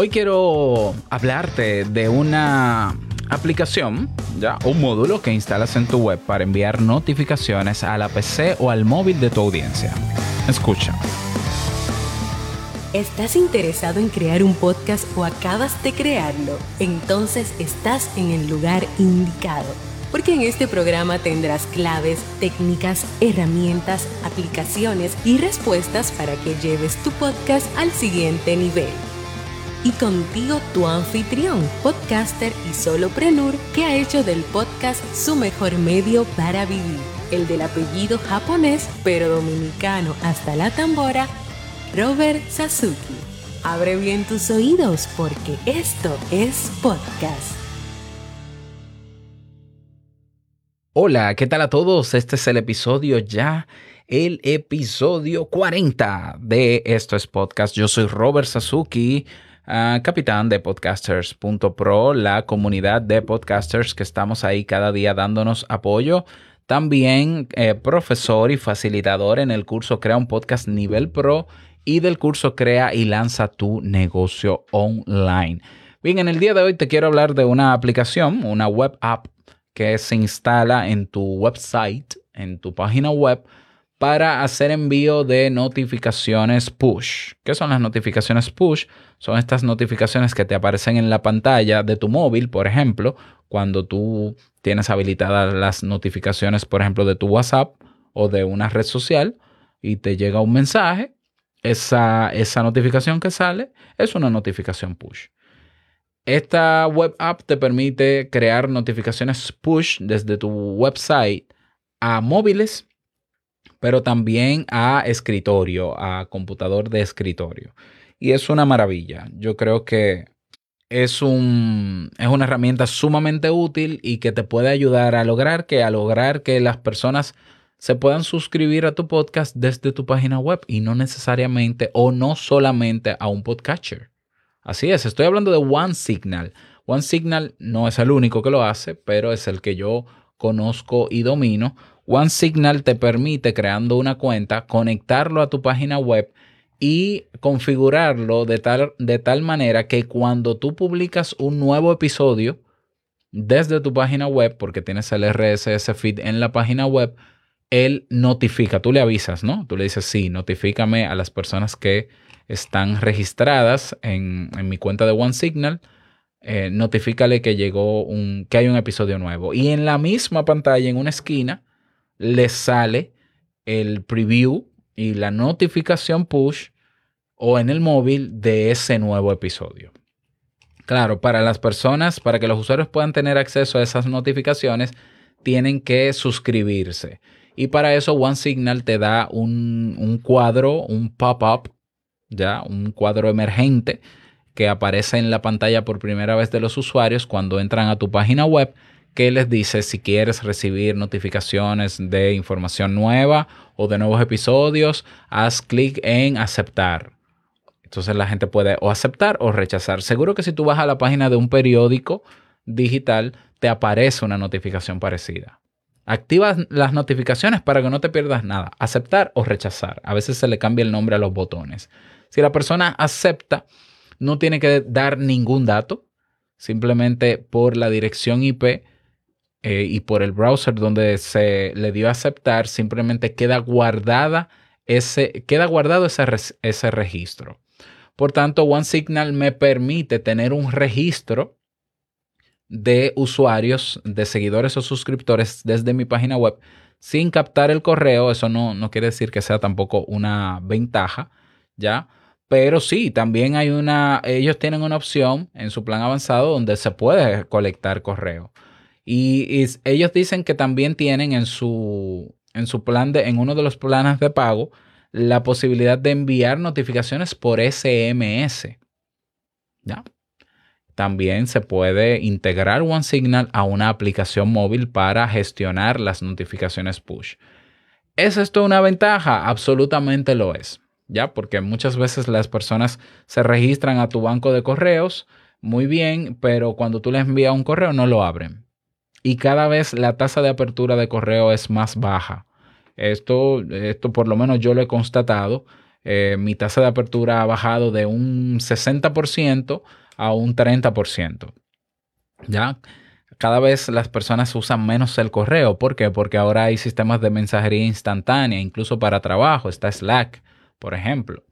Hoy quiero hablarte de una aplicación, ya, un módulo que instalas en tu web para enviar notificaciones a la PC o al móvil de tu audiencia. Escucha. ¿Estás interesado en crear un podcast o acabas de crearlo? Entonces estás en el lugar indicado, porque en este programa tendrás claves, técnicas, herramientas, aplicaciones y respuestas para que lleves tu podcast al siguiente nivel y contigo tu anfitrión, podcaster y soloprenur que ha hecho del podcast su mejor medio para vivir, el del apellido japonés pero dominicano hasta la tambora, Robert Sasuki. Abre bien tus oídos porque esto es podcast. Hola, ¿qué tal a todos? Este es el episodio ya el episodio 40 de Esto es Podcast. Yo soy Robert Sasuki, capitán de podcasters.pro, la comunidad de podcasters que estamos ahí cada día dándonos apoyo. También eh, profesor y facilitador en el curso Crea un Podcast Nivel Pro y del curso Crea y lanza tu negocio online. Bien, en el día de hoy te quiero hablar de una aplicación, una web app que se instala en tu website, en tu página web para hacer envío de notificaciones push. ¿Qué son las notificaciones push? Son estas notificaciones que te aparecen en la pantalla de tu móvil, por ejemplo, cuando tú tienes habilitadas las notificaciones, por ejemplo, de tu WhatsApp o de una red social y te llega un mensaje. Esa, esa notificación que sale es una notificación push. Esta web app te permite crear notificaciones push desde tu website a móviles pero también a escritorio, a computador de escritorio. Y es una maravilla. Yo creo que es, un, es una herramienta sumamente útil y que te puede ayudar a lograr que, a lograr que las personas se puedan suscribir a tu podcast desde tu página web y no necesariamente o no solamente a un podcatcher. Así es, estoy hablando de OneSignal. OneSignal no es el único que lo hace, pero es el que yo conozco y domino. OneSignal te permite, creando una cuenta, conectarlo a tu página web y configurarlo de tal, de tal manera que cuando tú publicas un nuevo episodio desde tu página web, porque tienes el RSS feed en la página web, él notifica, tú le avisas, ¿no? Tú le dices, sí, notifícame a las personas que están registradas en, mi cuenta de OneSignal, eh, notifícale que llegó un, que hay un episodio nuevo. Y en la misma pantalla, en una esquina, les sale el preview y la notificación push o en el móvil de ese nuevo episodio. Claro, para las personas, para que los usuarios puedan tener acceso a esas notificaciones, tienen que suscribirse. Y para eso OneSignal te da un, un cuadro, un pop-up, ya, un cuadro emergente que aparece en la pantalla por primera vez de los usuarios cuando entran a tu página web que les dice si quieres recibir notificaciones de información nueva o de nuevos episodios, haz clic en aceptar. Entonces la gente puede o aceptar o rechazar. Seguro que si tú vas a la página de un periódico digital, te aparece una notificación parecida. Activa las notificaciones para que no te pierdas nada. Aceptar o rechazar. A veces se le cambia el nombre a los botones. Si la persona acepta, no tiene que dar ningún dato. Simplemente por la dirección IP eh, y por el browser donde se le dio a aceptar, simplemente queda guardada ese, queda guardado ese, ese registro. Por tanto, OneSignal me permite tener un registro de usuarios, de seguidores o suscriptores desde mi página web sin captar el correo. Eso no, no quiere decir que sea tampoco una ventaja, ¿ya? Pero sí, también hay una, ellos tienen una opción en su plan avanzado donde se puede colectar correo. Y, ellos dicen que también tienen en su, en su plan de, en uno de los planes de pago, la posibilidad de enviar notificaciones por SMS. ¿Ya? También se puede integrar OneSignal a una aplicación móvil para gestionar las notificaciones push. ¿Es esto una ventaja? Absolutamente lo es. ¿Ya? Porque muchas veces las personas se registran a tu banco de correos muy bien, pero cuando tú les envías un correo no lo abren y cada vez la tasa de apertura de correo es más baja. Esto, esto por lo menos yo lo he constatado. eh, mi tasa de apertura ha bajado de un 60% a un 30%. ¿Ya? Cada vez las personas usan menos el correo. ¿Por qué? Porque ahora hay sistemas de mensajería instantánea, incluso para trabajo. Está Slack, por ejemplo.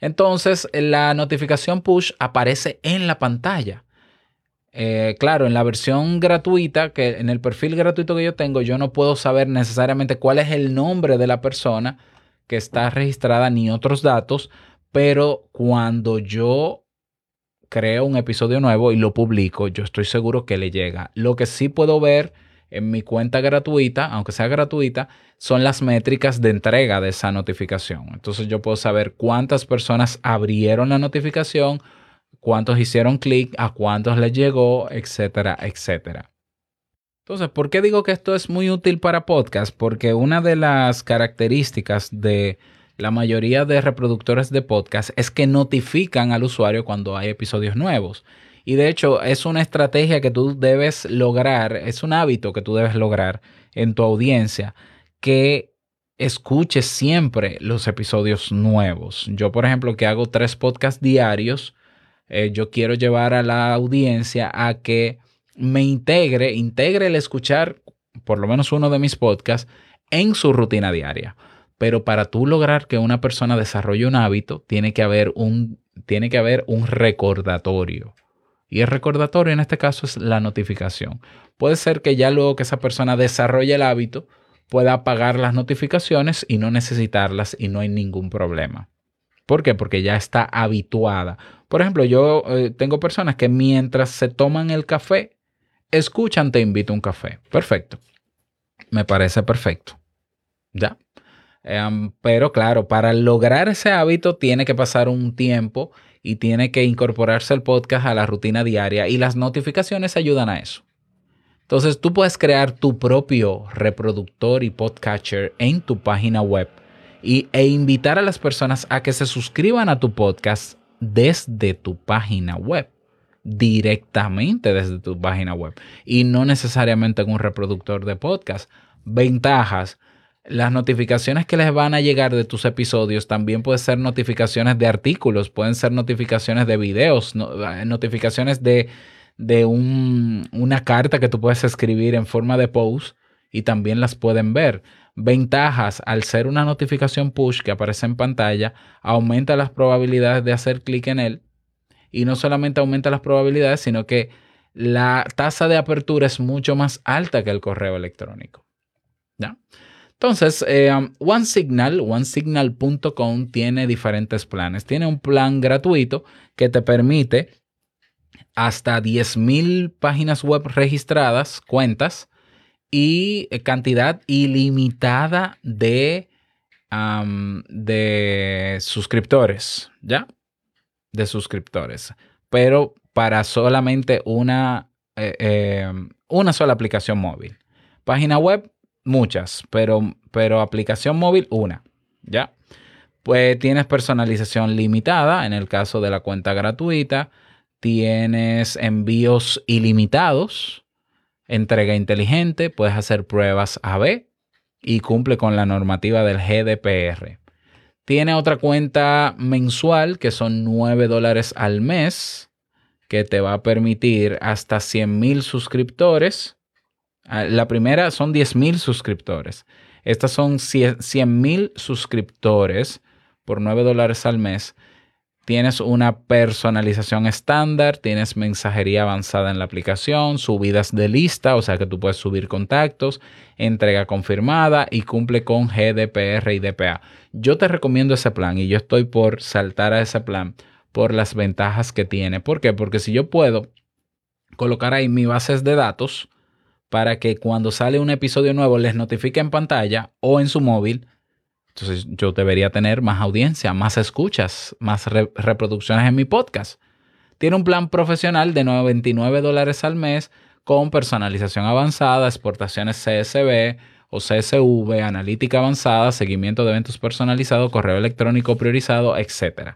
Entonces, la notificación push aparece en la pantalla. Eh, claro, en la versión gratuita, que en el perfil gratuito que yo tengo, yo no puedo saber necesariamente cuál es el nombre de la persona que está registrada ni otros datos, pero cuando yo creo un episodio nuevo y lo publico, yo estoy seguro que le llega. Lo que sí puedo ver en mi cuenta gratuita, aunque sea gratuita, son las métricas de entrega de esa notificación. Entonces yo puedo saber cuántas personas abrieron la notificación, cuántos hicieron clic, a cuántos les llegó, etcétera, etcétera. Entonces, ¿por qué digo que esto es muy útil para podcast? Porque una de las características de la mayoría de reproductores de podcast es que notifican al usuario cuando hay episodios nuevos. Y de hecho, es una estrategia que tú debes lograr, es un hábito que tú debes lograr en tu audiencia, que escuches siempre los episodios nuevos. Yo, por ejemplo, que hago tres podcasts diarios, eh, yo quiero llevar a la audiencia a que me integre, integre el escuchar por lo menos uno de mis podcasts en su rutina diaria. Pero para tú lograr que una persona desarrolle un hábito, tiene que haber un, tiene que haber un recordatorio. Y el recordatorio en este caso es la notificación. Puede ser que ya luego que esa persona desarrolle el hábito, pueda apagar las notificaciones y no necesitarlas y no hay ningún problema. ¿Por qué? Porque ya está habituada. Por ejemplo, yo eh, tengo personas que mientras se toman el café, escuchan Te invito a un café. Perfecto. Me parece perfecto. Ya. Em, pero claro, para lograr ese hábito tiene que pasar un tiempo y tiene que incorporarse el podcast a la rutina diaria y las notificaciones ayudan a eso. Entonces tú puedes crear tu propio reproductor y podcatcher en tu página web y, e invitar a las personas a que se suscriban a tu podcast desde tu página web, directamente desde tu página web y no necesariamente en un reproductor de podcast. Ventajas. Las notificaciones que les van a llegar de tus episodios también pueden ser notificaciones de artículos, pueden ser notificaciones de videos, eh, notificaciones de, de una carta que tú puedes escribir en forma de post y también las pueden ver. Ventajas, al ser una notificación push que aparece en pantalla, aumenta las probabilidades de hacer clic en él. Y no solamente aumenta las probabilidades, sino que la tasa de apertura es mucho más alta que el correo electrónico. ¿Ya? Entonces, eh, um, OneSignal, onesignal.com tiene diferentes planes. Tiene un plan gratuito que te permite hasta 10.000 páginas web registradas, cuentas, y eh, cantidad ilimitada de, de suscriptores, ¿ya? De suscriptores. Pero para solamente una, eh, em, una sola aplicación móvil. Página web, muchas, pero, pero aplicación móvil, una, ¿ya? Pues tienes personalización limitada en el caso de la cuenta gratuita. Tienes envíos ilimitados entrega inteligente, puedes hacer pruebas AB y cumple con la normativa del GDPR. Tiene otra cuenta mensual que son 9 dólares al mes que te va a permitir hasta 100 mil suscriptores. Ah, la primera son 10 mil suscriptores. Estas son 100 mil suscriptores por 9 dólares al mes Tienes una personalización estándar, tienes mensajería avanzada en la aplicación, subidas de lista, o sea que tú puedes subir contactos, entrega confirmada y cumple con GDPR y DPA. Yo te recomiendo ese plan y yo estoy por saltar a ese plan por las ventajas que tiene. ¿Por qué? Porque si yo puedo colocar ahí mis bases de datos para que cuando sale un episodio nuevo les notifique en pantalla o en su móvil, entonces yo debería tener más audiencia, más escuchas, más reproducciones en mi podcast. Tiene un plan profesional de 99 dólares al mes con personalización avanzada, exportaciones CSV o CSV, analítica avanzada, seguimiento de eventos personalizados, correo electrónico priorizado, etc.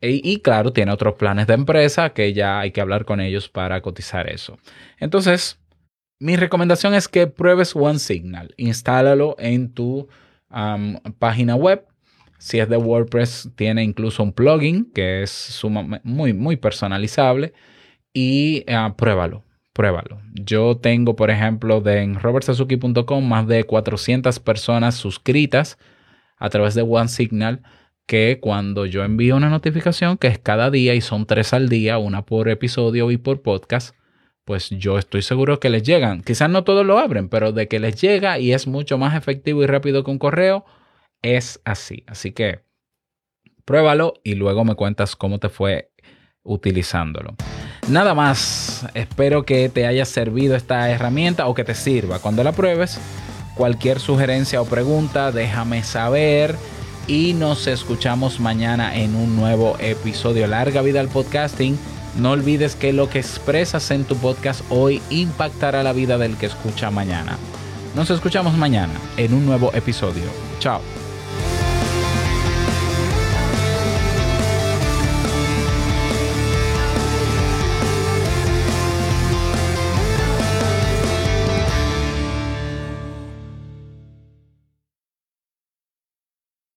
Y, y, claro, tiene otros planes de empresa que ya hay que hablar con ellos para cotizar eso. Entonces, mi recomendación es que pruebes OneSignal. Instálalo en tu página web. Si es de WordPress, tiene incluso un plugin que es muy, muy personalizable y ah, pruébalo, pruébalo. Yo tengo, por ejemplo, de, en robertsazuki.com más de 400 personas suscritas a través de OneSignal que cuando yo envío una notificación, que es cada día y son tres al día, una por episodio y por podcast, pues yo estoy seguro que les llegan. Quizás no todos lo abren, pero de que les llega y es mucho más efectivo y rápido que un correo, es así. Así que pruébalo y luego me cuentas cómo te fue utilizándolo. Nada más, espero que te haya servido esta herramienta o que te sirva. Cuando la pruebes, cualquier sugerencia o pregunta, déjame saber y nos escuchamos mañana en un nuevo episodio. Larga vida al podcasting. No olvides que lo que expresas en tu podcast hoy impactará la vida del que escucha mañana. Nos escuchamos mañana en un nuevo episodio. Chao.